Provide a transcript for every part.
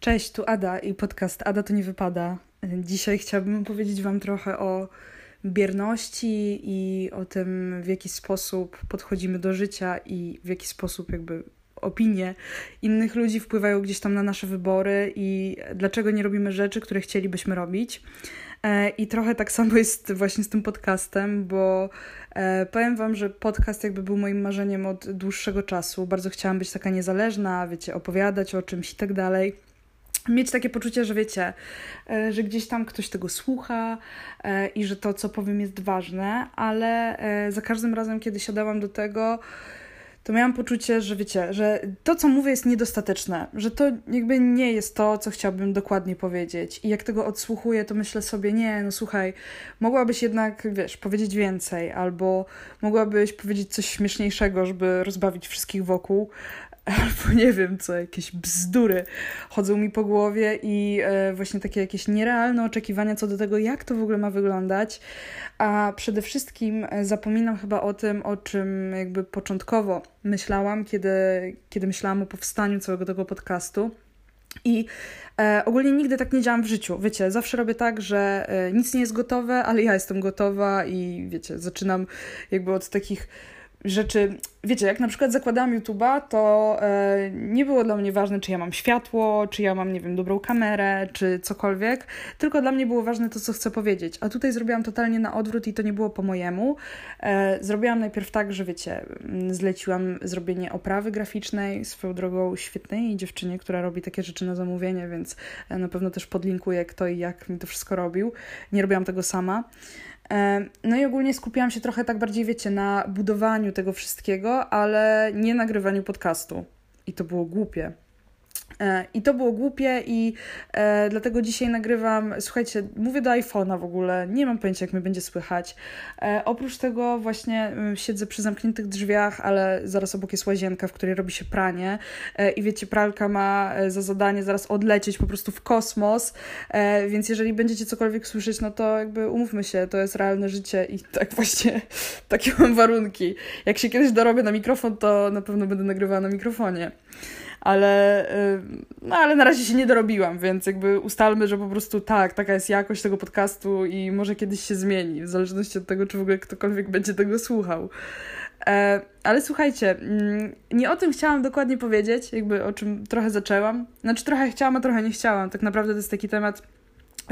Cześć, tu Ada i podcast Ada to nie wypada. Dzisiaj chciałabym powiedzieć Wam trochę o bierności i o tym, w jaki sposób podchodzimy do życia i w jaki sposób jakby opinie innych ludzi wpływają gdzieś tam na nasze wybory i dlaczego nie robimy rzeczy, które chcielibyśmy robić. E, I trochę tak samo jest właśnie z tym podcastem, bo e, powiem Wam, że podcast jakby był moim marzeniem od dłuższego czasu. Bardzo chciałam być taka niezależna, wiecie, opowiadać o czymś i tak dalej mieć takie poczucie, że wiecie, e, że gdzieś tam ktoś tego słucha e, i że to, co powiem, jest ważne, ale e, za każdym razem, kiedy siadałam do tego, to miałam poczucie, że wiecie, że to, co mówię, jest niedostateczne, że to jakby nie jest to, co chciałabym dokładnie powiedzieć. I jak tego odsłuchuję, to myślę sobie, nie, no słuchaj, mogłabyś jednak, wiesz, powiedzieć więcej, albo mogłabyś powiedzieć coś śmieszniejszego, żeby rozbawić wszystkich wokół, albo nie wiem co, jakieś bzdury chodzą mi po głowie i e, właśnie takie jakieś nierealne oczekiwania co do tego, jak to w ogóle ma wyglądać. A przede wszystkim e, zapominam chyba o tym, o czym jakby początkowo myślałam, kiedy, kiedy myślałam o powstaniu całego tego podcastu. I e, ogólnie nigdy tak nie działam w życiu. Wiecie, zawsze robię tak, że e, nic nie jest gotowe, ale ja jestem gotowa i wiecie, zaczynam jakby od takich rzeczy, wiecie, jak na przykład zakładałam YouTube'a, to e, nie było dla mnie ważne, czy ja mam światło, czy ja mam, nie wiem, dobrą kamerę, czy cokolwiek, tylko dla mnie było ważne to, co chcę powiedzieć. A tutaj zrobiłam totalnie na odwrót i to nie było po mojemu. E, zrobiłam najpierw tak, że wiecie, mm, zleciłam zrobienie oprawy graficznej swoją drogą świetnej dziewczynie, która robi takie rzeczy na zamówienie, więc e, na pewno też podlinkuję kto i jak mi to wszystko robił. Nie robiłam tego sama. No i ogólnie skupiłam się trochę tak bardziej, wiecie, na budowaniu tego wszystkiego, ale nie nagrywaniu podcastu. I to było głupie. E, I to było głupie i e, dlatego dzisiaj nagrywam, słuchajcie, mówię do iPhone'a w ogóle, nie mam pojęcia jak mnie będzie słychać. E, oprócz tego właśnie mm, siedzę przy zamkniętych drzwiach, ale zaraz obok jest łazienka, w której robi się pranie e, i wiecie, pralka ma e, za zadanie zaraz odlecieć po prostu w kosmos, e, więc jeżeli będziecie cokolwiek słyszeć, no to jakby umówmy się, to jest realne życie i tak właśnie takie mam warunki. Jak się kiedyś dorobię na mikrofon, to na pewno będę nagrywała na mikrofonie ale, y, no, ale na razie się nie dorobiłam, więc jakby ustalmy, że po prostu tak, taka jest jakość tego podcastu i może kiedyś się zmieni, w zależności od tego, czy w ogóle ktokolwiek będzie tego słuchał. E, ale słuchajcie, mm, nie o tym chciałam dokładnie powiedzieć, jakby o czym trochę zaczęłam. Znaczy trochę chciałam, a trochę nie chciałam. Tak naprawdę to jest taki temat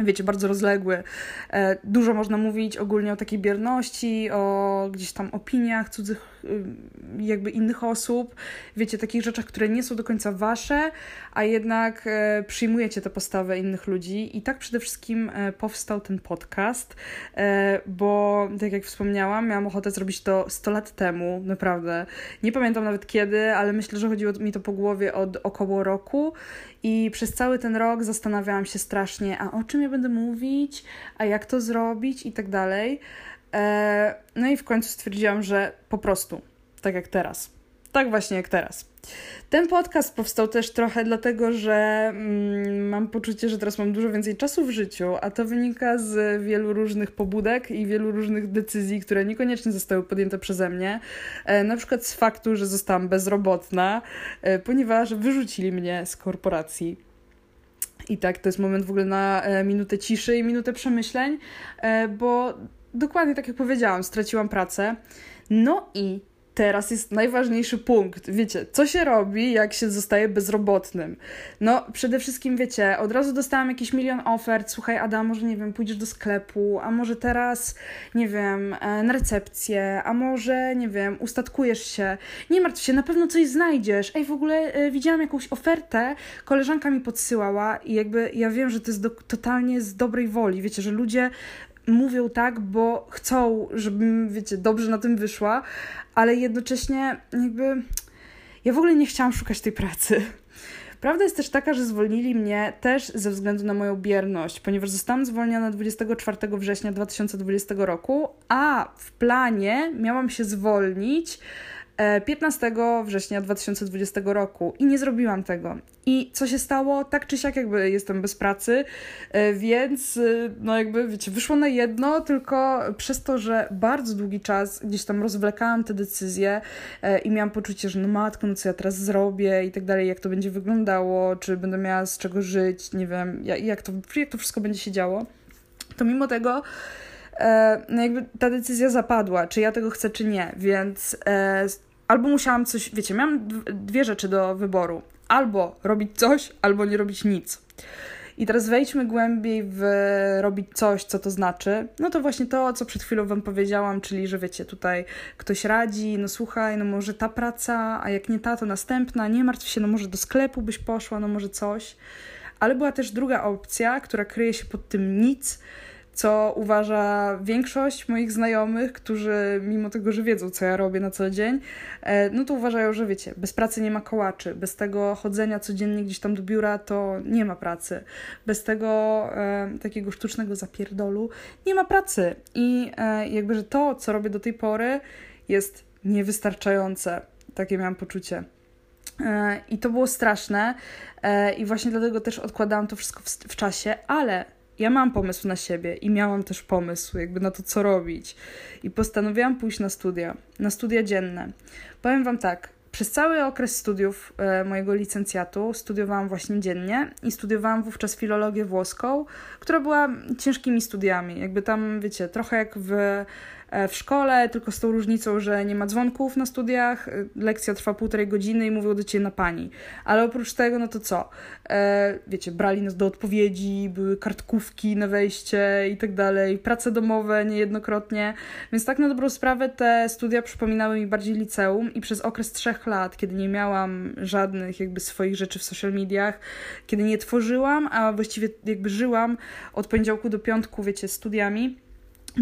wiecie, bardzo rozległy. E, dużo można mówić ogólnie o takiej bierności, o gdzieś tam opiniach cudzych, jakby innych osób, wiecie, takich rzeczach, które nie są do końca wasze, a jednak e, przyjmujecie tę postawę innych ludzi. I tak przede wszystkim e, powstał ten podcast, bo tak jak wspomniałam, miałam ochotę zrobić to 100 lat temu, naprawdę. Nie pamiętam nawet kiedy, ale myślę, że chodziło mi to po głowie od około roku i przez cały ten rok zastanawiałam się strasznie, a o czym ja będę mówić, a jak to zrobić i tak dalej. E, no i w końcu stwierdziłam, że po prostu, tak jak teraz. Tak właśnie jak teraz. Ten podcast powstał też trochę dlatego, że mm, mam poczucie, że teraz mam dużo więcej czasu w życiu, a to wynika z wielu różnych pobudek i wielu różnych decyzji, które niekoniecznie zostały podjęte przeze mnie. E, na przykład z faktu, że zostałam bezrobotna, e, ponieważ wyrzucili mnie z korporacji. I tak, to jest moment w ogóle na minutę ciszy i minutę przemyśleń, bo dokładnie tak jak powiedziałam, straciłam pracę. No i teraz jest najważniejszy punkt. Wiecie, co się robi, jak się zostaje bezrobotnym? No, przede wszystkim, wiecie, od razu dostałam jakiś milion ofert. Słuchaj, Ada, może nie wiem, pójdziesz do sklepu, a może teraz, nie wiem, e, na recepcję, a może, nie wiem, ustatkujesz się. Nie martw się, na pewno coś znajdziesz. Ej, w ogóle e, widziałam jakąś ofertę, koleżanka mi podsyłała i jakby ja wiem, że to jest do, totalnie z dobrej woli. Wiecie, że ludzie mówią tak, bo chcą, żebym, wiecie, dobrze na tym wyszła, ale jednocześnie jakby ja w ogóle nie chciałam szukać tej pracy. Prawda jest też taka, że zwolnili mnie też ze względu na moją bierność, ponieważ zostałam zwolniona 24 września 2020 roku, a w planie miałam się zwolnić 15 września 2020 roku i nie zrobiłam tego. I co się stało? Tak czy siak jakby jestem bez pracy, e, więc e, no jakby wiecie, wyszło na jedno, tylko przez to, że bardzo długi czas gdzieś tam rozwlekałam te decyzje e, i miałam poczucie, że no matko, no co ja teraz zrobię i tak dalej, jak to będzie wyglądało, czy będę miała z czego żyć, nie wiem, jak to, jak to wszystko będzie się działo, to mimo tego no jakby ta decyzja zapadła, czy ja tego chcę, czy nie, więc albo musiałam coś, wiecie, miałam dwie rzeczy do wyboru. Albo robić coś, albo nie robić nic. I teraz wejdźmy głębiej w robić coś, co to znaczy. No to właśnie to, co przed chwilą Wam powiedziałam, czyli że wiecie, tutaj ktoś radzi, no słuchaj, no może ta praca, a jak nie ta, to następna, nie martw się, no może do sklepu byś poszła, no może coś. Ale była też druga opcja, która kryje się pod tym nic, co uważa większość moich znajomych, którzy mimo tego, że wiedzą, co ja robię na co dzień, e, no to uważają, że wiecie, bez pracy nie ma kołaczy, bez tego chodzenia codziennie gdzieś tam do biura to nie ma pracy, bez tego e, takiego sztucznego zapierdolu nie ma pracy i e, jakby, że to, co robię do tej pory jest niewystarczające. Takie miałam poczucie. E, I to było straszne, e, i właśnie dlatego też odkładałam to wszystko w, w czasie, ale ja mam pomysł na siebie i miałam też pomysł jakby na to, co robić. I postanowiłam pójść na studia, na studia dzienne. Powiem Wam tak, przez cały okres studiów e, mojego licencjatu studiowałam właśnie dziennie i studiowałam wówczas filologię włoską, która była ciężkimi studiami. Jakby tam, wiecie, trochę jak w w szkole, tylko z tą różnicą, że nie ma dzwonków na studiach, e, lekcja trwa półtorej godziny i mówią do ciebie na pani. Ale oprócz tego, no to co? E, wiecie, brali nas do odpowiedzi, były kartkówki na wejście i tak dalej, prace domowe niejednokrotnie, więc tak na dobrą sprawę te studia przypominały mi bardziej liceum i przez okres trzech lat, kiedy nie miałam żadnych jakby swoich rzeczy w social mediach, kiedy nie tworzyłam, a właściwie jakby żyłam od poniedziałku do piątku, wiecie, studiami,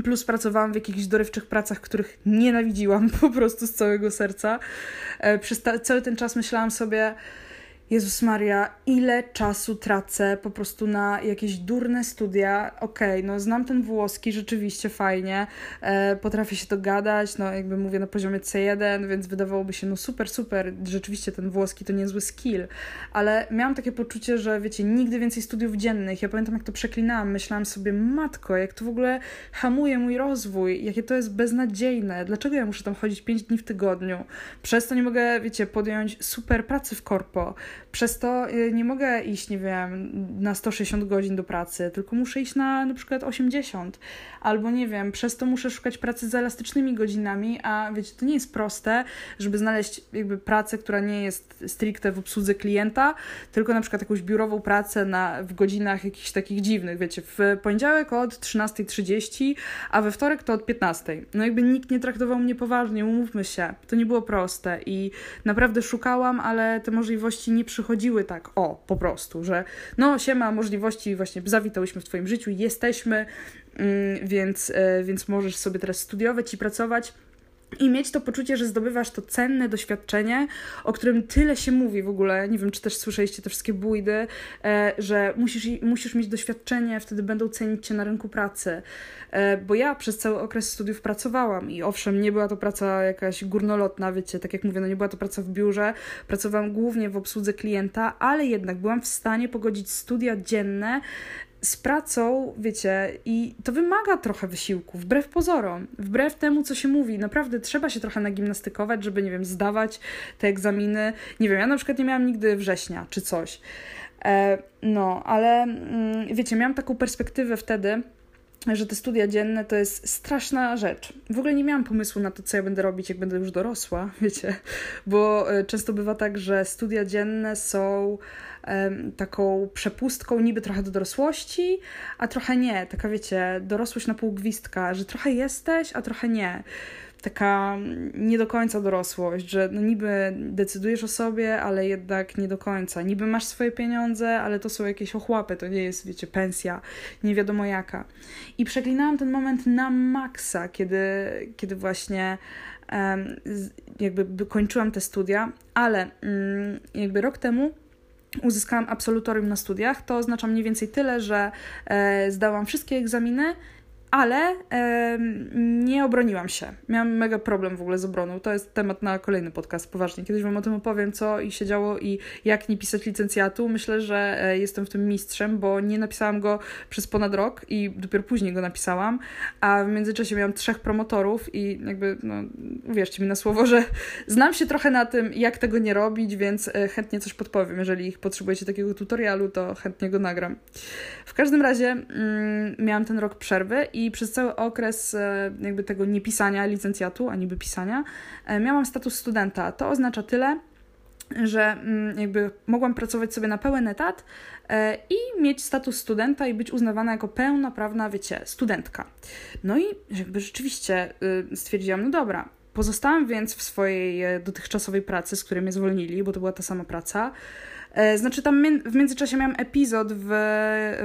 Plus pracowałam w jakichś dorywczych pracach, których nienawidziłam po prostu z całego serca. E, przez ta, cały ten czas myślałam sobie, Jezus Maria, ile czasu tracę po prostu na jakieś durne studia. Okej, okay, no znam ten włoski, rzeczywiście fajnie, e, potrafię się dogadać, no jakby mówię na poziomie C1, więc wydawałoby się, no super, super, rzeczywiście ten włoski to niezły skill, ale miałam takie poczucie, że wiecie, nigdy więcej studiów dziennych. Ja pamiętam, jak to przeklinałam, myślałam sobie, matko, jak to w ogóle hamuje mój rozwój, jakie to jest beznadziejne, dlaczego ja muszę tam chodzić 5 dni w tygodniu, przez to nie mogę, wiecie, podjąć super pracy w korpo, przez to y, nie mogę iść, nie wiem, na 160 godzin do pracy, tylko muszę iść na na przykład 80. Albo nie wiem, przez to muszę szukać pracy z elastycznymi godzinami, a wiecie, to nie jest proste, żeby znaleźć jakby pracę, która nie jest stricte w obsłudze klienta, tylko na przykład jakąś biurową pracę na, w godzinach jakichś takich dziwnych, wiecie, w poniedziałek od 13.30, a we wtorek to od 15.00. No jakby nikt nie traktował mnie poważnie, umówmy się. To nie było proste i naprawdę szukałam, ale te możliwości nie przychodziły tak, o, po prostu, że no, się ma możliwości, właśnie zawitałyśmy w Twoim życiu, jesteśmy, mm, więc, e, więc możesz sobie teraz studiować i pracować. I mieć to poczucie, że zdobywasz to cenne doświadczenie, o którym tyle się mówi w ogóle. Nie wiem, czy też słyszeliście te wszystkie bójdy, e, że musisz, musisz mieć doświadczenie, wtedy będą cenić cię na rynku pracy. E, bo ja przez cały okres studiów pracowałam i owszem, nie była to praca jakaś górnolotna, wiecie, tak jak mówię, no nie była to praca w biurze. Pracowałam głównie w obsłudze klienta, ale jednak byłam w stanie pogodzić studia dzienne z pracą, wiecie, i to wymaga trochę wysiłku, wbrew pozorom, wbrew temu, co się mówi. Naprawdę trzeba się trochę nagimnastykować, żeby, nie wiem, zdawać te egzaminy. Nie wiem, ja na przykład nie miałam nigdy września czy coś. E, no, ale mm, wiecie, miałam taką perspektywę wtedy, że te studia dzienne to jest straszna rzecz. W ogóle nie miałam pomysłu na to, co ja będę robić, jak będę już dorosła, wiecie, bo e, często bywa tak, że studia dzienne są taką przepustką niby trochę do dorosłości, a trochę nie. Taka wiecie, dorosłość na pół gwizdka, że trochę jesteś, a trochę nie. Taka nie do końca dorosłość, że no niby decydujesz o sobie, ale jednak nie do końca. Niby masz swoje pieniądze, ale to są jakieś ochłapy, to nie jest, wiecie, pensja, nie wiadomo jaka. I przeklinałam ten moment na maksa, kiedy, kiedy właśnie um, jakby kończyłam te studia, ale um, jakby rok temu uzyskałam absolutorium na studiach, to oznacza mniej więcej tyle, że e, zdałam wszystkie egzaminy ale e, nie obroniłam się. Miałam mega problem w ogóle z obroną. To jest temat na kolejny podcast, poważnie. Kiedyś Wam o tym opowiem, co i się działo i jak nie pisać licencjatu. Myślę, że e, jestem w tym mistrzem, bo nie napisałam go przez ponad rok i dopiero później go napisałam, a w międzyczasie miałam trzech promotorów i jakby, no, uwierzcie mi na słowo, że znam się trochę na tym, jak tego nie robić, więc e, chętnie coś podpowiem. Jeżeli potrzebujecie takiego tutorialu, to chętnie go nagram. W każdym razie mm, miałam ten rok przerwy i przez cały okres e, jakby tego niepisania licencjatu, a niby pisania, e, miałam status studenta. To oznacza tyle, że mm, jakby mogłam pracować sobie na pełen etat e, i mieć status studenta i być uznawana jako pełnoprawna, wiecie, studentka. No i jakby rzeczywiście stwierdziłam, no dobra, pozostałam więc w swojej dotychczasowej pracy, z której mnie zwolnili, bo to była ta sama praca. E, znaczy tam w międzyczasie miałam epizod w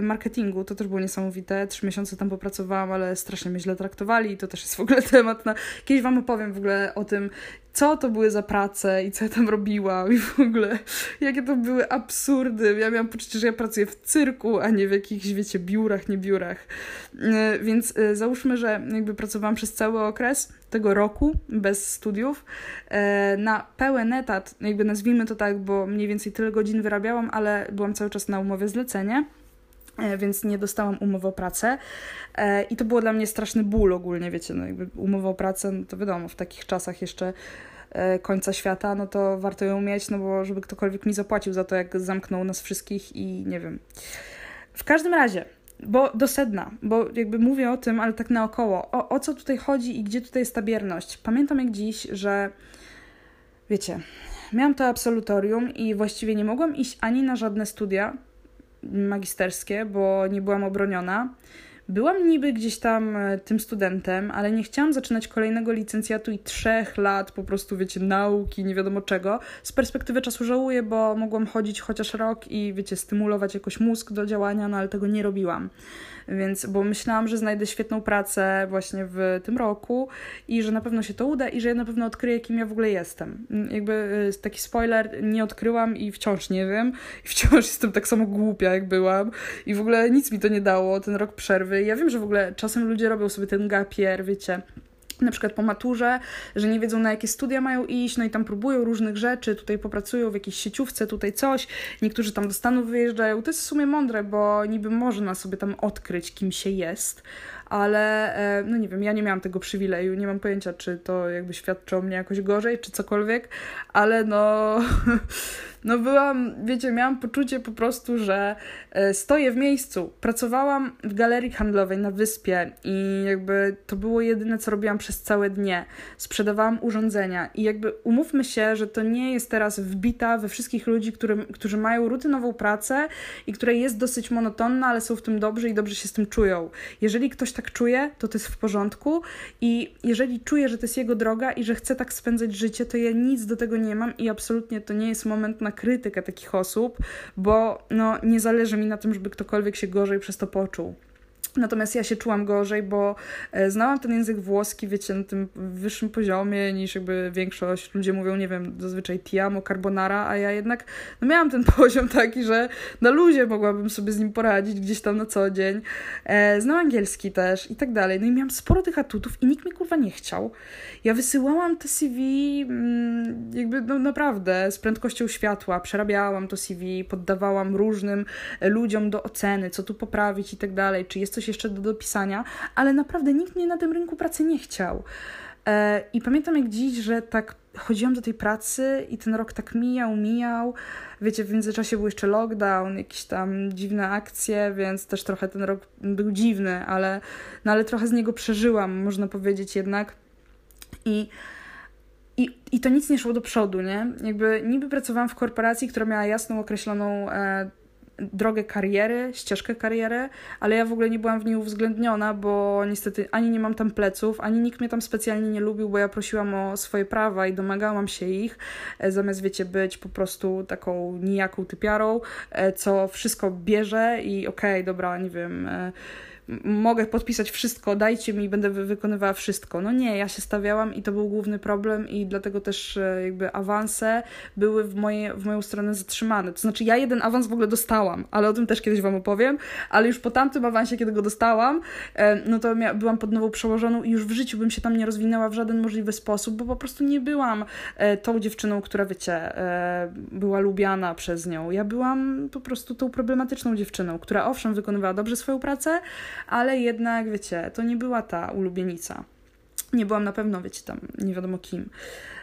marketingu, to też było niesamowite. Trzy miesiące tam popracowałam, ale strasznie mnie źle traktowali i to też jest w ogóle temat na... Kiedyś wam opowiem w ogóle o tym, co to były za prace i co ja tam robiłam i w ogóle jakie to były absurdy. Ja miałam poczucie, że ja pracuję w cyrku, a nie w jakichś, wiecie, biurach, nie biurach. E, więc e, załóżmy, że jakby pracowałam przez cały okres tego roku bez studiów e, na pełen etat, jakby nazwijmy to tak, bo mniej więcej tyle godzin wyrabiałam, ale byłam cały czas na umowie zlecenie więc nie dostałam umowy o pracę. I to było dla mnie straszny ból ogólnie, wiecie, no jakby umowa o pracę, no to wiadomo, w takich czasach jeszcze końca świata, no to warto ją mieć, no bo żeby ktokolwiek mi zapłacił za to, jak zamknął nas wszystkich i nie wiem. W każdym razie, bo do sedna, bo jakby mówię o tym, ale tak naokoło, o, o co tutaj chodzi i gdzie tutaj jest ta bierność. Pamiętam jak dziś, że wiecie, miałam to absolutorium i właściwie nie mogłam iść ani na żadne studia magisterskie, bo nie byłam obroniona. Byłam niby gdzieś tam e, tym studentem, ale nie chciałam zaczynać kolejnego licencjatu i trzech lat po prostu, wiecie, nauki, nie wiadomo czego. Z perspektywy czasu żałuję, bo mogłam chodzić chociaż rok i, wiecie, stymulować jakoś mózg do działania, no ale tego nie robiłam więc, bo myślałam, że znajdę świetną pracę właśnie w tym roku i że na pewno się to uda i że ja na pewno odkryję, kim ja w ogóle jestem. Jakby y, taki spoiler, nie odkryłam i wciąż nie wiem. I wciąż jestem tak samo głupia, jak byłam. I w ogóle nic mi to nie dało, ten rok przerwy. Ja wiem, że w ogóle czasem ludzie robią sobie ten gapier, wiecie, na przykład po maturze, że nie wiedzą na jakie studia mają iść, no i tam próbują różnych rzeczy, tutaj popracują w jakiejś sieciówce, tutaj coś, niektórzy tam do Stanów wyjeżdżają. To jest w sumie mądre, bo niby można sobie tam odkryć, kim się jest, ale e, no nie wiem, ja nie miałam tego przywileju, nie mam pojęcia, czy to jakby świadczy o mnie jakoś gorzej, czy cokolwiek, ale no, no byłam, wiecie, miałam poczucie po prostu, że e, stoję w miejscu. Pracowałam w galerii handlowej na wyspie i jakby to było jedyne, co robiłam przez całe dnie. Sprzedawałam urządzenia i jakby umówmy się, że to nie jest teraz wbita we wszystkich ludzi, którym, którzy mają rutynową pracę i która jest dosyć monotonna, ale są w tym dobrzy i dobrze się z tym czują. Jeżeli ktoś tak czuje, to to jest w porządku i jeżeli czuję, że to jest jego droga i że chce tak spędzać życie, to ja nic do tego nie mam i absolutnie to nie jest moment na krytykę takich osób, bo no, nie zależy mi na tym, żeby ktokolwiek się gorzej przez to poczuł. Natomiast ja się czułam gorzej, bo e, znałam ten język włoski, wiecie, na tym wyższym poziomie niż jakby większość. Ludzie mówią, nie wiem, zazwyczaj tiamo, carbonara, a ja jednak no miałam ten poziom taki, że na luzie mogłabym sobie z nim poradzić gdzieś tam na co dzień. E, znałam angielski też i tak dalej. No i miałam sporo tych atutów i nikt mi kurwa nie chciał. Ja wysyłałam te CV mm, jakby no naprawdę z prędkością światła, przerabiałam to CV, poddawałam różnym ludziom do oceny, co tu poprawić i tak dalej, czy jest coś jeszcze do dopisania, ale naprawdę nikt mnie na tym rynku pracy nie chciał. E, I pamiętam jak dziś, że tak chodziłam do tej pracy i ten rok tak mijał, mijał. Wiecie, w międzyczasie był jeszcze lockdown, jakieś tam dziwne akcje, więc też trochę ten rok był dziwny, ale, no ale trochę z niego przeżyłam, można powiedzieć jednak. I i, I to nic nie szło do przodu, nie? Jakby niby pracowałam w korporacji, która miała jasną, określoną e, drogę kariery, ścieżkę kariery, ale ja w ogóle nie byłam w niej uwzględniona, bo niestety ani nie mam tam pleców, ani nikt mnie tam specjalnie nie lubił, bo ja prosiłam o swoje prawa i domagałam się ich, e, zamiast wiecie, być po prostu taką nijaką typiarą, e, co wszystko bierze i okej, okay, dobra, nie wiem e, mogę podpisać wszystko, dajcie mi, będę wykonywała wszystko. No nie, ja się stawiałam i to był główny problem i dlatego też e, jakby awanse były w, moje, w moją stronę zatrzymane. To znaczy ja jeden awans w ogóle dostałam, ale o tym też kiedyś Wam opowiem, ale już po tamtym awansie, kiedy go dostałam, e, no to byłam pod nową przełożoną i już w życiu bym się tam nie rozwinęła w żaden możliwy sposób, bo po prostu nie byłam e, tą dziewczyną, która wiecie, była lubiana przez nią. Ja byłam po prostu tą problematyczną dziewczyną, która owszem wykonywała dobrze swoją pracę, ale jednak, wiecie, to nie była ta ulubienica. Nie byłam na pewno, wiecie, tam nie wiadomo kim.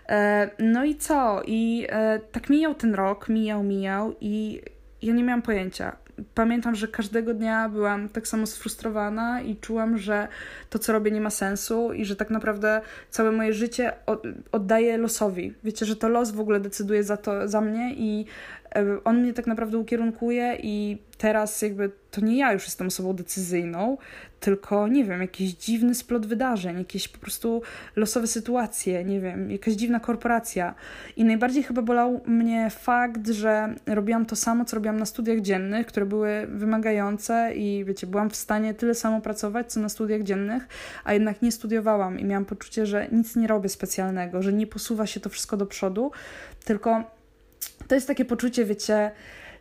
E, no i co? I e, tak mijał ten rok, mijał, mijał i ja nie miałam pojęcia. Pamiętam, że każdego dnia byłam tak samo sfrustrowana i czułam, że to, co robię, nie ma sensu i że tak naprawdę całe moje życie oddaję losowi. Wiecie, że to los w ogóle decyduje za to, za mnie i on mnie tak naprawdę ukierunkuje i teraz jakby to nie ja już jestem osobą decyzyjną, tylko nie wiem, jakiś dziwny splot wydarzeń, jakieś po prostu losowe sytuacje, nie wiem, jakaś dziwna korporacja. I najbardziej chyba bolał mnie fakt, że robiłam to samo, co robiłam na studiach dziennych, które były wymagające i wiecie, byłam w stanie tyle samo pracować, co na studiach dziennych, a jednak nie studiowałam i miałam poczucie, że nic nie robię specjalnego, że nie posuwa się to wszystko do przodu, tylko to jest takie poczucie, wiecie,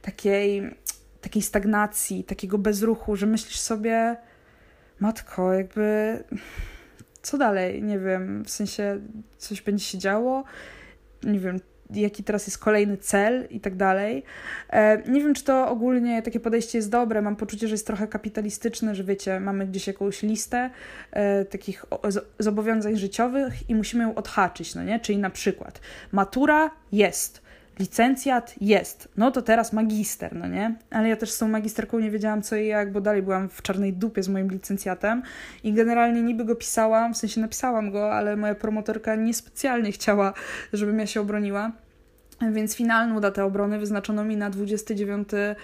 takiej, takiej stagnacji, takiego bezruchu, że myślisz sobie, matko, jakby co dalej? Nie wiem, w sensie coś będzie się działo, nie wiem, jaki teraz jest kolejny cel i tak dalej. E, nie wiem, czy to ogólnie takie podejście jest dobre. Mam poczucie, że jest trochę kapitalistyczne, że wiecie, mamy gdzieś jakąś listę e, takich zobowiązań życiowych i musimy ją odhaczyć, no nie? Czyli na przykład matura jest, licencjat jest, no to teraz magister, no nie? Ale ja też z tą magisterką nie wiedziałam co i jak, bo dalej byłam w czarnej dupie z moim licencjatem i generalnie niby go pisałam, w sensie napisałam go, ale moja promotorka niespecjalnie chciała, żebym ja się obroniła. Więc finalną datę obrony wyznaczono mi na 29 E,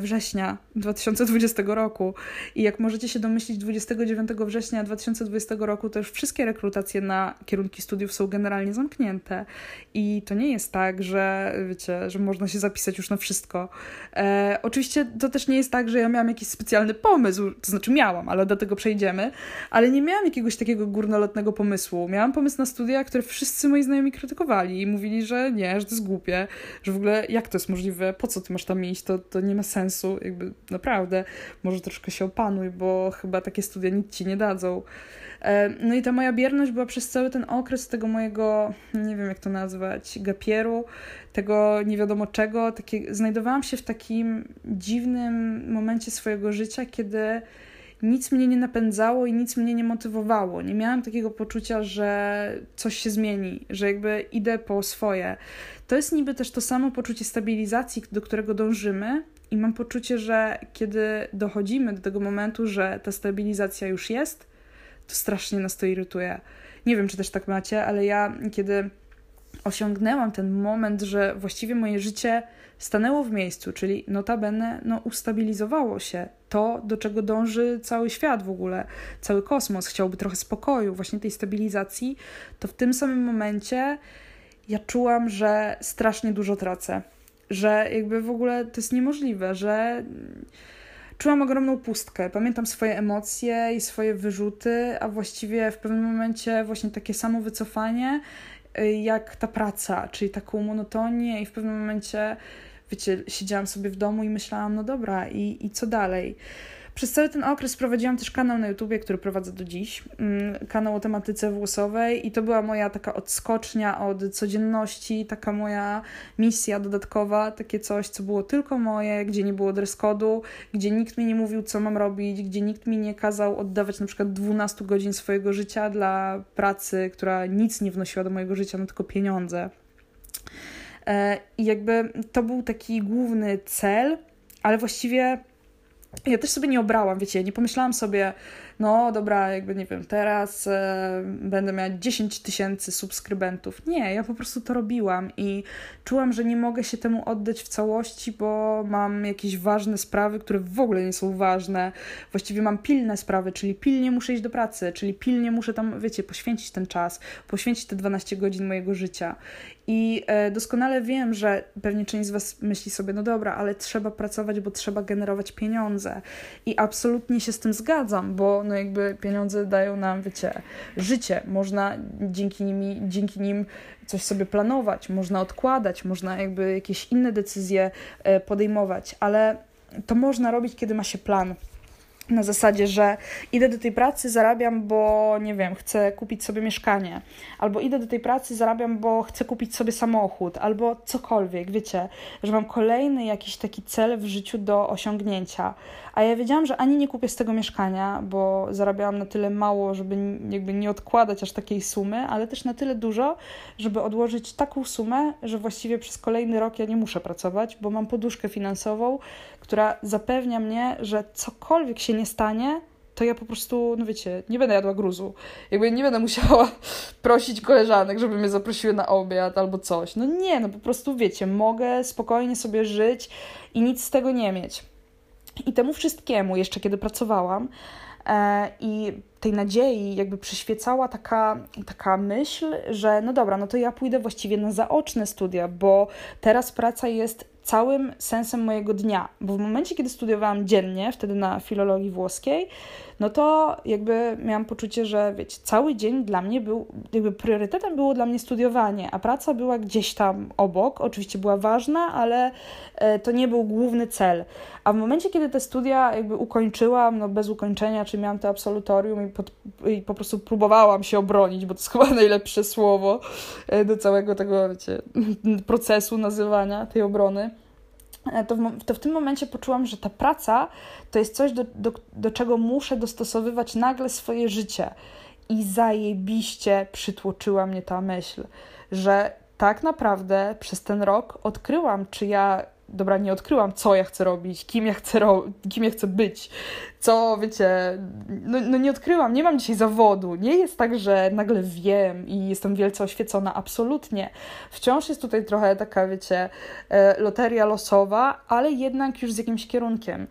września 2020 roku. I jak możecie się domyślić, 29 września 2020 roku już wszystkie rekrutacje na kierunki studiów są generalnie zamknięte. I to nie jest tak, że wiecie, że można się zapisać już na wszystko. E, oczywiście to też nie jest tak, że ja miałam jakiś specjalny pomysł, to znaczy miałam, ale do tego przejdziemy, ale nie miałam jakiegoś takiego górnolotnego pomysłu. Miałam pomysł na studia, które wszyscy moi znajomi krytykowali i mówili, że nie, że to jest głupie, że w ogóle jak to jest możliwe, po co ty masz tam iść, to, to nie ma sensu, jakby naprawdę, może troszkę się opanuj, bo chyba takie studia nic ci nie dadzą. E, no i ta moja bierność była przez cały ten okres tego mojego, nie wiem jak to nazwać, gapieru, tego nie wiadomo czego, takie, znajdowałam się w takim dziwnym momencie swojego życia, kiedy nic mnie nie napędzało i nic mnie nie motywowało. Nie miałam takiego poczucia, że coś się zmieni, że jakby idę po swoje. To jest niby też to samo poczucie stabilizacji, do którego dążymy, i mam poczucie, że kiedy dochodzimy do tego momentu, że ta stabilizacja już jest, to strasznie nas to irytuje. Nie wiem, czy też tak macie, ale ja, kiedy osiągnęłam ten moment, że właściwie moje życie stanęło w miejscu, czyli notabene no, ustabilizowało się. To, do czego dąży cały świat w ogóle, cały kosmos, chciałby trochę spokoju, właśnie tej stabilizacji, to w tym samym momencie ja czułam, że strasznie dużo tracę że jakby w ogóle to jest niemożliwe, że czułam ogromną pustkę. Pamiętam swoje emocje i swoje wyrzuty, a właściwie w pewnym momencie właśnie takie samo wycofanie, y, jak ta praca, czyli taką monotonię i w pewnym momencie, wiecie, siedziałam sobie w domu i myślałam, no dobra, i, i co dalej? Przez cały ten okres prowadziłam też kanał na YouTubie, który prowadzę do dziś. Mm, kanał o tematyce włosowej i to była moja taka odskocznia od codzienności, taka moja misja dodatkowa, takie coś, co było tylko moje, gdzie nie było dress code'u, gdzie nikt mi nie mówił, co mam robić, gdzie nikt mi nie kazał oddawać na przykład 12 godzin swojego życia dla pracy, która nic nie wnosiła do mojego życia, no tylko pieniądze. E, I jakby to był taki główny cel, ale właściwie ja też sobie nie obrałam, wiecie, nie pomyślałam sobie, no dobra, jakby nie wiem, teraz e, będę miała 10 tysięcy subskrybentów. Nie, ja po prostu to robiłam i czułam, że nie mogę się temu oddać w całości, bo mam jakieś ważne sprawy, które w ogóle nie są ważne. Właściwie mam pilne sprawy, czyli pilnie muszę iść do pracy, czyli pilnie muszę tam, wiecie, poświęcić ten czas, poświęcić te 12 godzin mojego życia. I e, doskonale wiem, że pewnie część z Was myśli sobie, no dobra, ale trzeba pracować, bo trzeba generować pieniądze. I absolutnie się z tym zgadzam, bo no jakby pieniądze dają nam, wiecie, życie. Można dzięki, nimi, dzięki nim coś sobie planować, można odkładać, można jakby jakieś inne decyzje e, podejmować, ale to można robić, kiedy ma się plan na zasadzie, że idę do tej pracy, zarabiam, bo nie wiem, chcę kupić sobie mieszkanie, albo idę do tej pracy, zarabiam, bo chcę kupić sobie samochód, albo cokolwiek, wiecie, że mam kolejny jakiś taki cel w życiu do osiągnięcia. A ja wiedziałam, że ani nie kupię z tego mieszkania, bo zarabiałam na tyle mało, żeby jakby nie odkładać aż takiej sumy, ale też na tyle dużo, żeby odłożyć taką sumę, że właściwie przez kolejny rok ja nie muszę pracować, bo mam poduszkę finansową, która zapewnia mnie, że cokolwiek się nie stanie, to ja po prostu, no wiecie, nie będę jadła gruzu. Jakby nie będę musiała prosić koleżanek, żeby mnie zaprosiły na obiad albo coś. No nie, no po prostu wiecie, mogę spokojnie sobie żyć i nic z tego nie mieć. I temu wszystkiemu, jeszcze kiedy pracowałam, e, i tej nadziei jakby przyświecała taka, taka myśl, że no dobra, no to ja pójdę właściwie na zaoczne studia, bo teraz praca jest całym sensem mojego dnia, bo w momencie, kiedy studiowałam dziennie, wtedy na filologii włoskiej, no to jakby miałam poczucie, że wiecie, cały dzień dla mnie był, jakby priorytetem było dla mnie studiowanie, a praca była gdzieś tam obok, oczywiście była ważna, ale e, to nie był główny cel. A w momencie, kiedy te studia jakby ukończyłam, no bez ukończenia, czy miałam to absolutorium i, pod, i po prostu próbowałam się obronić, bo to jest chyba najlepsze słowo e, do całego tego, wiecie, procesu nazywania tej obrony, to w, to w tym momencie poczułam, że ta praca to jest coś, do, do, do czego muszę dostosowywać nagle swoje życie. I zajebiście przytłoczyła mnie ta myśl, że tak naprawdę przez ten rok odkryłam, czy ja dobra, nie odkryłam, co ja chcę robić, kim ja chcę, ro- kim ja chcę być, co, wiecie, no, no nie odkryłam, nie mam dzisiaj zawodu, nie jest tak, że nagle wiem i jestem wielce oświecona, absolutnie. Wciąż jest tutaj trochę taka, wiecie, e, loteria losowa, ale jednak już z jakimś kierunkiem.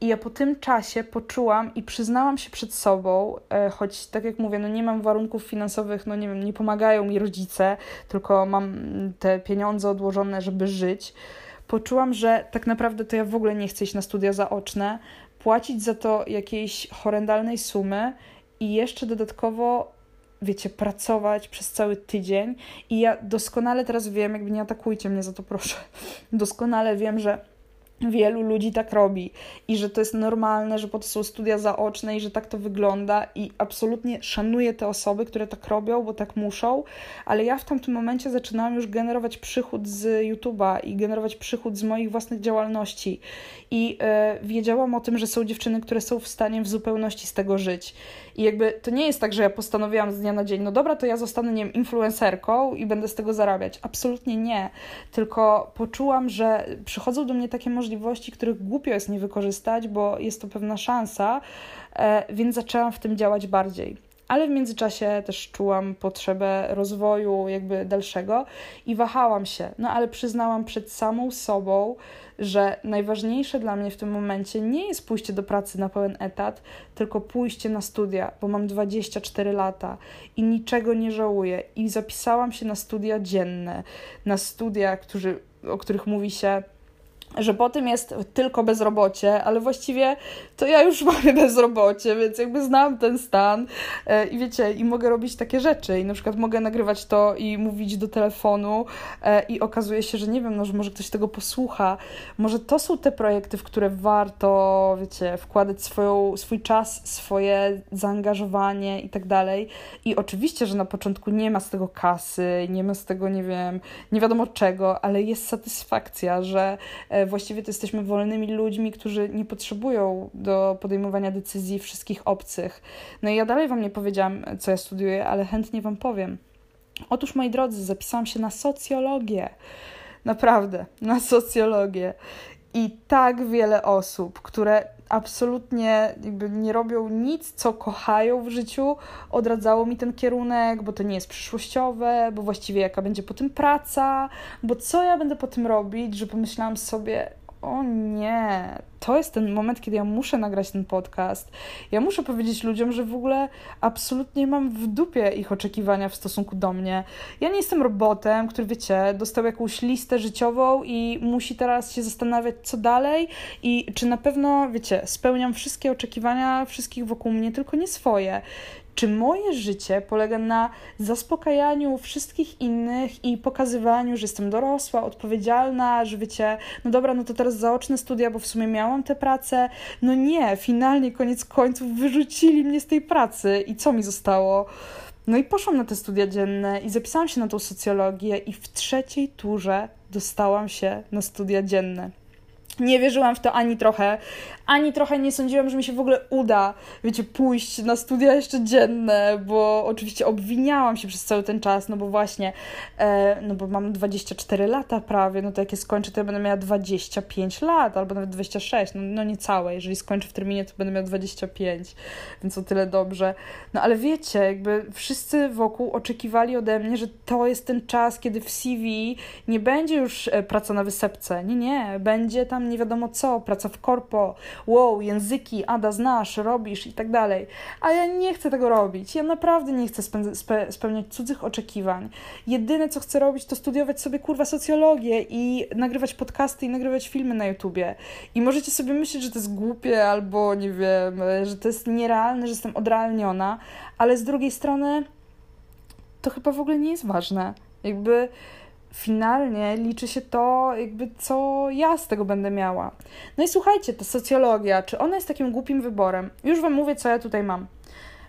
I ja po tym czasie poczułam i przyznałam się przed sobą, e, choć tak jak mówię, no nie mam warunków finansowych, no nie wiem, nie pomagają mi rodzice, tylko mam te pieniądze odłożone, żeby żyć poczułam, że tak naprawdę to ja w ogóle nie chcę iść na studia zaoczne, płacić za to jakiejś horrendalnej sumy i jeszcze dodatkowo, wiecie, pracować przez cały tydzień. I ja doskonale teraz wiem, jakby nie atakujcie mnie za to, proszę. Doskonale wiem, że wielu ludzi tak robi i że to jest normalne, że po to są studia zaoczne i że tak to wygląda i absolutnie szanuję te osoby, które tak robią, bo tak muszą, ale ja w tamtym momencie zaczynałam już generować przychód z YouTube'a i generować przychód z moich własnych działalności i e, wiedziałam o tym, że są dziewczyny, które są w stanie w zupełności z tego żyć i jakby to nie jest tak, że ja postanowiłam z dnia na dzień, no dobra, to ja zostanę, nie wiem, influencerką i będę z tego zarabiać. Absolutnie nie. Tylko poczułam, że przychodzą do mnie takie możliwości, których głupio jest nie wykorzystać, bo jest to pewna szansa, e, więc zaczęłam w tym działać bardziej ale w międzyczasie też czułam potrzebę rozwoju jakby dalszego i wahałam się. No ale przyznałam przed samą sobą, że najważniejsze dla mnie w tym momencie nie jest pójście do pracy na pełen etat, tylko pójście na studia, bo mam 24 lata i niczego nie żałuję. I zapisałam się na studia dzienne, na studia, którzy, o których mówi się że po tym jest tylko bezrobocie, ale właściwie to ja już mam bezrobocie, więc jakby znam ten stan e, i wiecie, i mogę robić takie rzeczy i na przykład mogę nagrywać to i mówić do telefonu e, i okazuje się, że nie wiem, no, że może ktoś tego posłucha. Może to są te projekty, w które warto, wiecie, wkładać swoją, swój czas, swoje zaangażowanie i tak dalej. I oczywiście, że na początku nie ma z tego kasy, nie ma z tego, nie wiem, nie wiadomo czego, ale jest satysfakcja, że e, właściwie to jesteśmy wolnymi ludźmi, którzy nie potrzebują do podejmowania decyzji wszystkich obcych. No i ja dalej Wam nie powiedziałam, co ja studiuję, ale chętnie Wam powiem. Otóż, moi drodzy, zapisałam się na socjologię. Naprawdę, na socjologię. I tak wiele osób, które absolutnie jakby nie robią nic, co kochają w życiu, odradzało mi ten kierunek, bo to nie jest przyszłościowe, bo właściwie jaka będzie po tym praca, bo co ja będę po tym robić, że pomyślałam sobie, o nie, to jest ten moment, kiedy ja muszę nagrać ten podcast. Ja muszę powiedzieć ludziom, że w ogóle absolutnie mam w dupie ich oczekiwania w stosunku do mnie. Ja nie jestem robotem, który, wiecie, dostał jakąś listę życiową i musi teraz się zastanawiać, co dalej i czy na pewno, wiecie, spełniam wszystkie oczekiwania wszystkich wokół mnie, tylko nie swoje czy moje życie polega na zaspokajaniu wszystkich innych i pokazywaniu, że jestem dorosła, odpowiedzialna, że wiecie, no dobra, no to teraz zaoczne studia, bo w sumie miałam tę pracę. No nie, finalnie koniec końców wyrzucili mnie z tej pracy i co mi zostało? No i poszłam na te studia dzienne i zapisałam się na tą socjologię i w trzeciej turze dostałam się na studia dzienne. Nie wierzyłam w to ani trochę, ani trochę nie sądziłam, że mi się w ogóle uda, wiecie, pójść na studia jeszcze dzienne, bo oczywiście obwiniałam się przez cały ten czas, no bo właśnie, e, no bo mam 24 lata prawie, no to jak je skończę, to ja będę miała 25 lat, albo nawet 26, no, no nie całe, jeżeli skończę w terminie, to będę miała 25, więc o tyle dobrze. No ale wiecie, jakby wszyscy wokół oczekiwali ode mnie, że to jest ten czas, kiedy w CV nie będzie już e, praca na wysepce, nie, nie, będzie tam nie wiadomo co, praca w korpo, wow, języki, Ada znasz, robisz i tak dalej. A ja nie chcę tego robić. Ja naprawdę nie chcę spe spełniać cudzych oczekiwań. Jedyne, co chcę robić, to studiować sobie kurwa socjologię i nagrywać podcasty i nagrywać filmy na YouTubie. I możecie sobie myśleć, że to jest głupie albo nie wiem, że to jest nierealne, że jestem odrealniona, ale z drugiej strony to chyba w ogóle nie jest ważne. Jakby finalnie liczy się to, jakby co ja z tego będę miała. No i słuchajcie, ta socjologia, czy ona jest takim głupim wyborem? Już Wam mówię, co ja tutaj mam.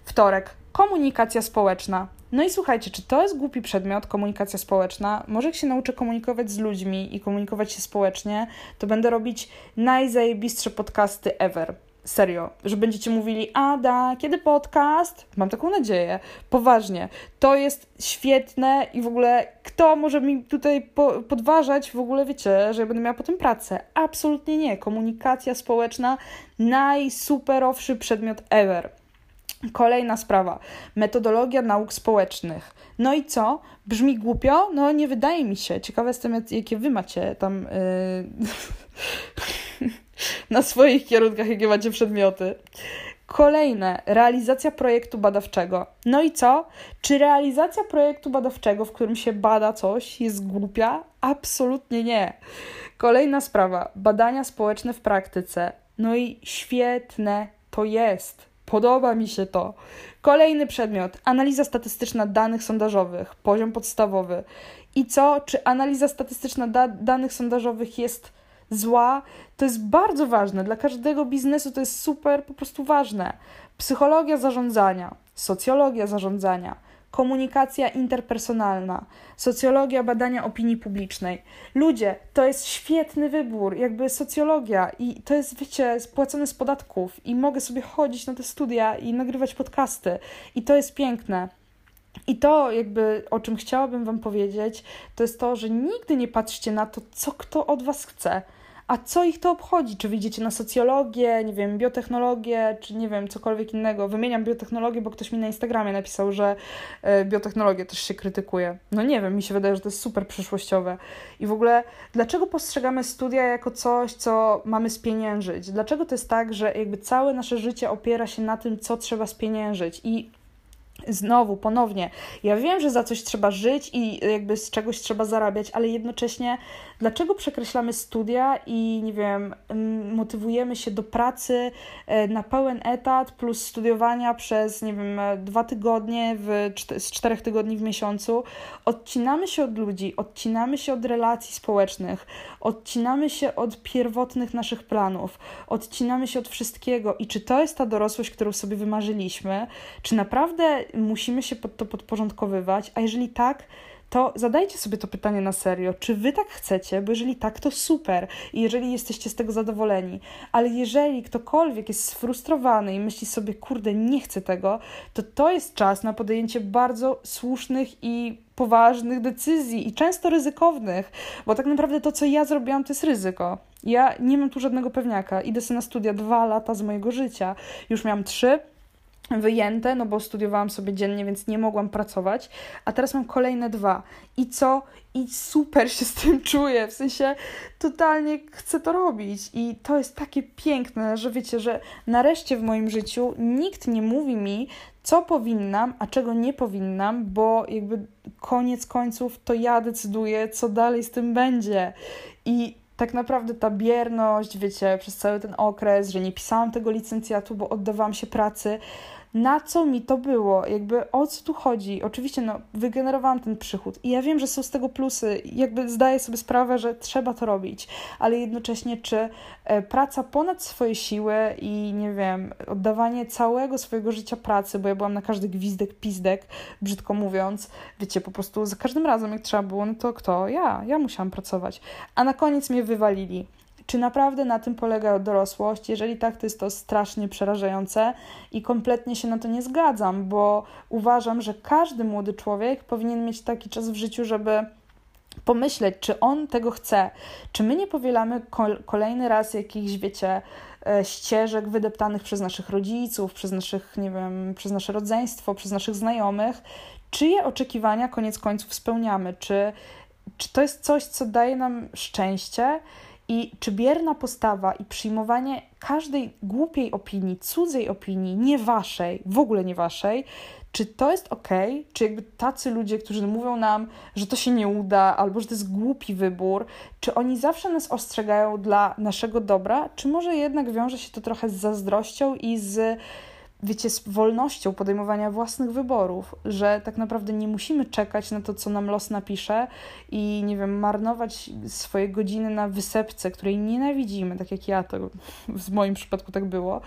Wtorek, komunikacja społeczna. No i słuchajcie, czy to jest głupi przedmiot, komunikacja społeczna? Może jak się nauczę komunikować z ludźmi i komunikować się społecznie, to będę robić najzajebistsze podcasty ever. Serio, że będziecie mówili, Ada, kiedy podcast? Mam taką nadzieję. Poważnie. To jest świetne i w ogóle kto może mi tutaj po podważać w ogóle, wiecie, że ja będę miała potem pracę? Absolutnie nie. Komunikacja społeczna najsuperowszy przedmiot ever. Kolejna sprawa. Metodologia nauk społecznych. No i co? Brzmi głupio? No nie wydaje mi się. Ciekawe jestem, jakie wy macie tam... Yy... na swoich kierunkach, jakie macie przedmioty. Kolejne, realizacja projektu badawczego. No i co? Czy realizacja projektu badawczego, w którym się bada coś, jest głupia? Absolutnie nie. Kolejna sprawa, badania społeczne w praktyce. No i świetne to jest. Podoba mi się to. Kolejny przedmiot, analiza statystyczna danych sondażowych, poziom podstawowy. I co? Czy analiza statystyczna da danych sondażowych jest zła, to jest bardzo ważne. Dla każdego biznesu to jest super, po prostu ważne. Psychologia zarządzania, socjologia zarządzania, komunikacja interpersonalna, socjologia badania opinii publicznej. Ludzie, to jest świetny wybór, jakby socjologia i to jest, wiecie, spłacone z podatków i mogę sobie chodzić na te studia i nagrywać podcasty i to jest piękne. I to, jakby o czym chciałabym Wam powiedzieć, to jest to, że nigdy nie patrzcie na to, co kto od Was chce a co ich to obchodzi? Czy wyjdziecie na socjologię, nie wiem, biotechnologię, czy nie wiem, cokolwiek innego? Wymieniam biotechnologię, bo ktoś mi na Instagramie napisał, że e, biotechnologię też się krytykuje. No nie wiem, mi się wydaje, że to jest super przyszłościowe. I w ogóle, dlaczego postrzegamy studia jako coś, co mamy spieniężyć? Dlaczego to jest tak, że jakby całe nasze życie opiera się na tym, co trzeba spieniężyć? I Znowu, ponownie, ja wiem, że za coś trzeba żyć i jakby z czegoś trzeba zarabiać, ale jednocześnie dlaczego przekreślamy studia i nie wiem, motywujemy się do pracy e, na pełen etat plus studiowania przez, nie wiem, dwa tygodnie w, z czterech tygodni w miesiącu? Odcinamy się od ludzi, odcinamy się od relacji społecznych, odcinamy się od pierwotnych naszych planów, odcinamy się od wszystkiego. I czy to jest ta dorosłość, którą sobie wymarzyliśmy? Czy naprawdę musimy się pod to podporządkowywać? A jeżeli tak, to zadajcie sobie to pytanie na serio, czy wy tak chcecie, bo jeżeli tak, to super i jeżeli jesteście z tego zadowoleni, ale jeżeli ktokolwiek jest sfrustrowany i myśli sobie, kurde, nie chcę tego, to to jest czas na podjęcie bardzo słusznych i poważnych decyzji i często ryzykownych, bo tak naprawdę to, co ja zrobiłam, to jest ryzyko. Ja nie mam tu żadnego pewniaka. Idę sobie na studia dwa lata z mojego życia. Już miałam trzy, wyjęte, no bo studiowałam sobie dziennie, więc nie mogłam pracować, a teraz mam kolejne dwa. I co? I super się z tym czuję, w sensie totalnie chcę to robić i to jest takie piękne, że wiecie, że nareszcie w moim życiu nikt nie mówi mi, co powinnam, a czego nie powinnam, bo jakby koniec końców to ja decyduję, co dalej z tym będzie. I tak naprawdę ta bierność, wiecie, przez cały ten okres, że nie pisałam tego licencjatu, bo oddawałam się pracy, na co mi to było, jakby o co tu chodzi. Oczywiście, no, wygenerowałam ten przychód i ja wiem, że są z tego plusy, jakby zdaję sobie sprawę, że trzeba to robić, ale jednocześnie, czy e, praca ponad swoje siły i nie wiem, oddawanie całego swojego życia pracy, bo ja byłam na każdy gwizdek, pizdek, brzydko mówiąc, wiecie, po prostu za każdym razem, jak trzeba było, no to kto? Ja, ja musiałam pracować. A na koniec mnie wywalili. Czy naprawdę na tym polega dorosłość? Jeżeli tak, to jest to strasznie przerażające i kompletnie się na to nie zgadzam, bo uważam, że każdy młody człowiek powinien mieć taki czas w życiu, żeby pomyśleć, czy on tego chce, czy my nie powielamy kolejny raz jakichś, wiecie, e, ścieżek wydeptanych przez naszych rodziców, przez naszych, nie wiem, przez nasze rodzeństwo, przez naszych znajomych, czyje oczekiwania koniec końców spełniamy, czy, czy to jest coś, co daje nam szczęście i czy bierna postawa i przyjmowanie każdej głupiej opinii, cudzej opinii, nie waszej, w ogóle nie waszej, czy to jest ok? Czy jakby tacy ludzie, którzy mówią nam, że to się nie uda, albo że to jest głupi wybór, czy oni zawsze nas ostrzegają dla naszego dobra, czy może jednak wiąże się to trochę z zazdrością i z wiecie, z wolnością podejmowania własnych wyborów, że tak naprawdę nie musimy czekać na to, co nam los napisze i nie wiem, marnować swoje godziny na wysepce, której nienawidzimy, tak jak ja, to w moim przypadku tak było,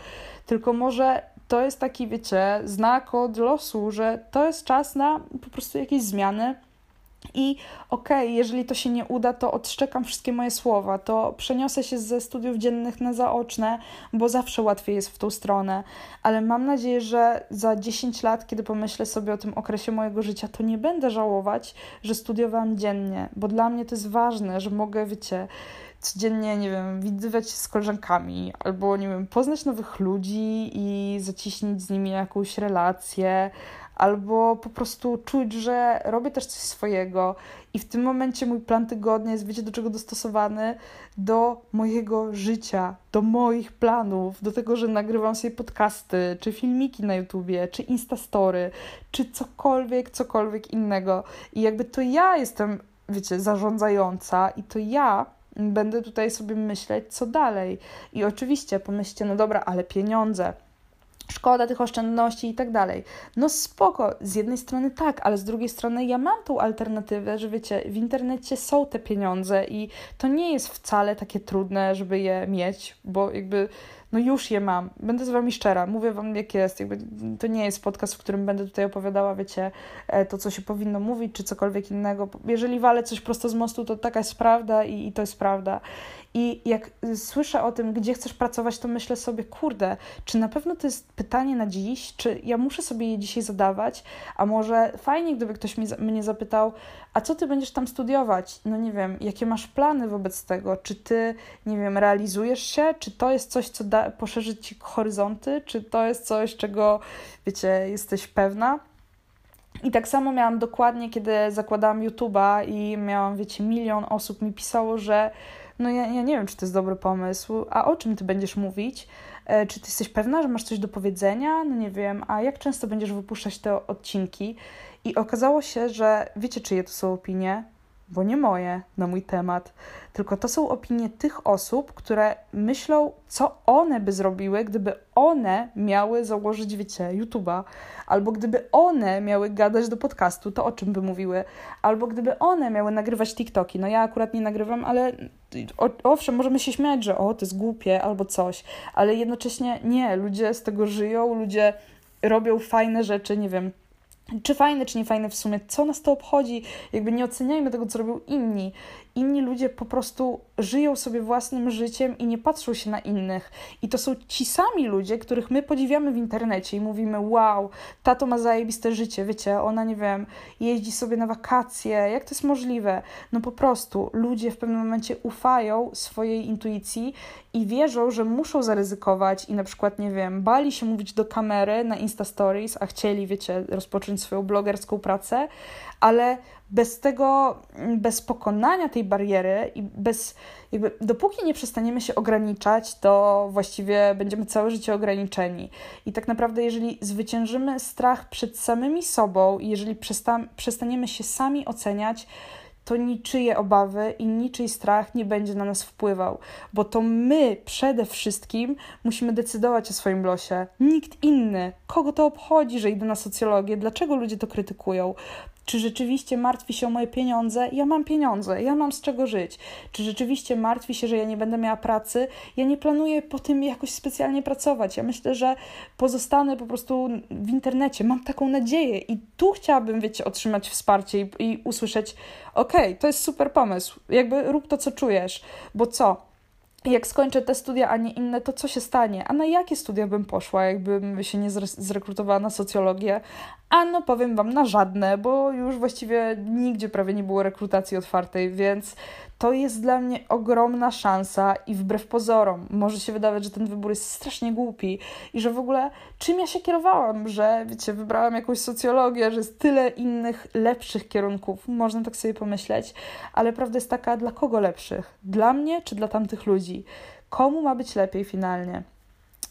tylko może to jest taki, wiecie, znak od losu, że to jest czas na po prostu jakieś zmiany i okej, okay, jeżeli to się nie uda, to odszczekam wszystkie moje słowa, to przeniosę się ze studiów dziennych na zaoczne, bo zawsze łatwiej jest w tą stronę. Ale mam nadzieję, że za 10 lat, kiedy pomyślę sobie o tym okresie mojego życia, to nie będę żałować, że studiowałam dziennie, bo dla mnie to jest ważne, że mogę, wiecie, codziennie, nie wiem, widywać się z koleżankami, albo, nie wiem, poznać nowych ludzi i zaciśnić z nimi jakąś relację, albo po prostu czuć, że robię też coś swojego i w tym momencie mój plan tygodnia jest, wiecie, do czego dostosowany? Do mojego życia, do moich planów, do tego, że nagrywam sobie podcasty, czy filmiki na YouTubie, czy Instastory, czy cokolwiek, cokolwiek innego. I jakby to ja jestem, wiecie, zarządzająca i to ja będę tutaj sobie myśleć, co dalej. I oczywiście pomyślcie, no dobra, ale pieniądze – szkoda tych oszczędności i tak dalej. No spoko, z jednej strony tak, ale z drugiej strony ja mam tą alternatywę, że wiecie, w internecie są te pieniądze i to nie jest wcale takie trudne, żeby je mieć, bo jakby no już je mam. Będę z wami szczera, mówię wam jak jest. Jakby to nie jest podcast, w którym będę tutaj opowiadała, wiecie, e, to co się powinno mówić, czy cokolwiek innego. Jeżeli walę coś prosto z mostu, to taka jest prawda i, i to jest prawda. I jak słyszę o tym, gdzie chcesz pracować, to myślę sobie, kurde, czy na pewno to jest pytanie na dziś, czy ja muszę sobie je dzisiaj zadawać, a może fajnie, gdyby ktoś mnie zapytał, a co ty będziesz tam studiować? No nie wiem, jakie masz plany wobec tego? Czy ty, nie wiem, realizujesz się? Czy to jest coś, co da, poszerzy ci horyzonty? Czy to jest coś, czego, wiecie, jesteś pewna? I tak samo miałam dokładnie, kiedy zakładałam YouTube'a i miałam, wiecie, milion osób mi pisało, że no ja, ja nie wiem, czy to jest dobry pomysł, a o czym ty będziesz mówić? E, czy ty jesteś pewna, że masz coś do powiedzenia? No nie wiem, a jak często będziesz wypuszczać te odcinki? I okazało się, że wiecie, czyje to są opinie? Bo nie moje na mój temat, tylko to są opinie tych osób, które myślą, co one by zrobiły, gdyby one miały założyć, wiecie, YouTube'a, albo gdyby one miały gadać do podcastu, to o czym by mówiły, albo gdyby one miały nagrywać TikToki. No ja akurat nie nagrywam, ale owszem, możemy się śmiać, że o, to jest głupie albo coś, ale jednocześnie nie, ludzie z tego żyją, ludzie robią fajne rzeczy, nie wiem czy fajne, czy nie fajne w sumie, co nas to obchodzi, jakby nie oceniajmy tego, co robią inni. Inni ludzie po prostu żyją sobie własnym życiem i nie patrzą się na innych. I to są ci sami ludzie, których my podziwiamy w internecie i mówimy: Wow, tato ma zajebiste życie, wiecie, ona nie wiem, jeździ sobie na wakacje, jak to jest możliwe? No po prostu ludzie w pewnym momencie ufają swojej intuicji i wierzą, że muszą zaryzykować i na przykład, nie wiem, bali się mówić do kamery na Insta Stories, a chcieli, wiecie, rozpocząć swoją blogerską pracę, ale bez tego, bez pokonania tej bariery i bez, jakby, dopóki nie przestaniemy się ograniczać, to właściwie będziemy całe życie ograniczeni. I tak naprawdę, jeżeli zwyciężymy strach przed samymi sobą, i jeżeli przesta- przestaniemy się sami oceniać, to niczyje obawy i niczyj strach nie będzie na nas wpływał, bo to my przede wszystkim musimy decydować o swoim losie. Nikt inny. Kogo to obchodzi, że idę na socjologię? Dlaczego ludzie to krytykują? Czy rzeczywiście martwi się o moje pieniądze? Ja mam pieniądze, ja mam z czego żyć. Czy rzeczywiście martwi się, że ja nie będę miała pracy? Ja nie planuję po tym jakoś specjalnie pracować. Ja myślę, że pozostanę po prostu w internecie. Mam taką nadzieję i tu chciałabym, wiecie, otrzymać wsparcie i, i usłyszeć: okay, to jest super pomysł, jakby rób to, co czujesz, bo co? Jak skończę te studia, a nie inne, to co się stanie? A na jakie studia bym poszła, jakbym się nie zrekrutowała na socjologię? A no powiem Wam, na żadne, bo już właściwie nigdzie prawie nie było rekrutacji otwartej, więc to jest dla mnie ogromna szansa i wbrew pozorom może się wydawać, że ten wybór jest strasznie głupi i że w ogóle czym ja się kierowałam, że wiecie, wybrałam jakąś socjologię, że jest tyle innych lepszych kierunków, można tak sobie pomyśleć, ale prawda jest taka, dla kogo lepszych? Dla mnie czy dla tamtych ludzi? Komu ma być lepiej finalnie?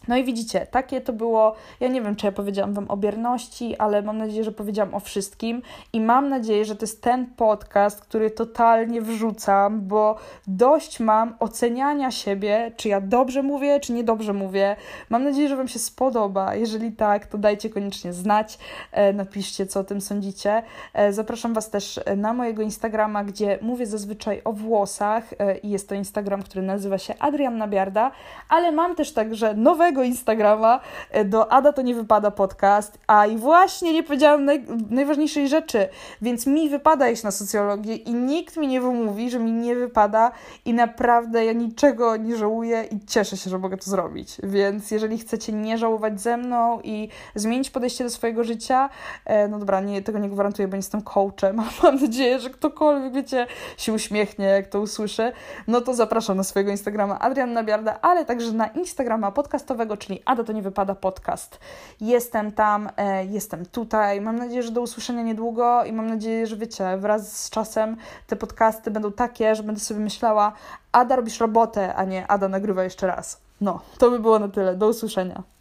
No i widzicie, takie to było. Ja nie wiem, czy ja powiedziałam Wam o bierności, ale mam nadzieję, że powiedziałam o wszystkim. I mam nadzieję, że to jest ten podcast, który totalnie wrzucam, bo dość mam oceniania siebie, czy ja dobrze mówię, czy niedobrze mówię. Mam nadzieję, że Wam się spodoba. Jeżeli tak, to dajcie koniecznie znać. E, napiszcie, co o tym sądzicie. E, zapraszam Was też na mojego Instagrama, gdzie mówię zazwyczaj o włosach. E, I jest to Instagram, który nazywa się Adrianna Biarda, ale mam też także nowego Instagrama e, do Ada to nie wypada podcast, a i właśnie nie powiedziałam naj, najważniejszej rzeczy, więc mi wypada iść na socjologię i nikt mi nie wymówi, że mi nie wypada i naprawdę ja niczego nie żałuję i cieszę się, że mogę to zrobić. Więc jeżeli chcecie nie żałować ze mną i zmienić podejście do swojego życia, e, no dobra, nie, tego nie gwarantuję, bo nie jestem coachem, mam nadzieję, że ktokolwiek, wiecie, się uśmiechnie, jak to usłyszy, no to zapraszam na swojego Instagrama Adrianna Biarda, ale także na Instagrama podcastowego czyli Ada to nie wypada podcast. Jestem tam, e, jestem tutaj. Mam nadzieję, że do usłyszenia niedługo i mam nadzieję, że wiecie, wraz z czasem te podcasty będą takie, że będę sobie myślała, Ada robisz robotę, a nie Ada nagrywa jeszcze raz. No, to by było na tyle. Do usłyszenia.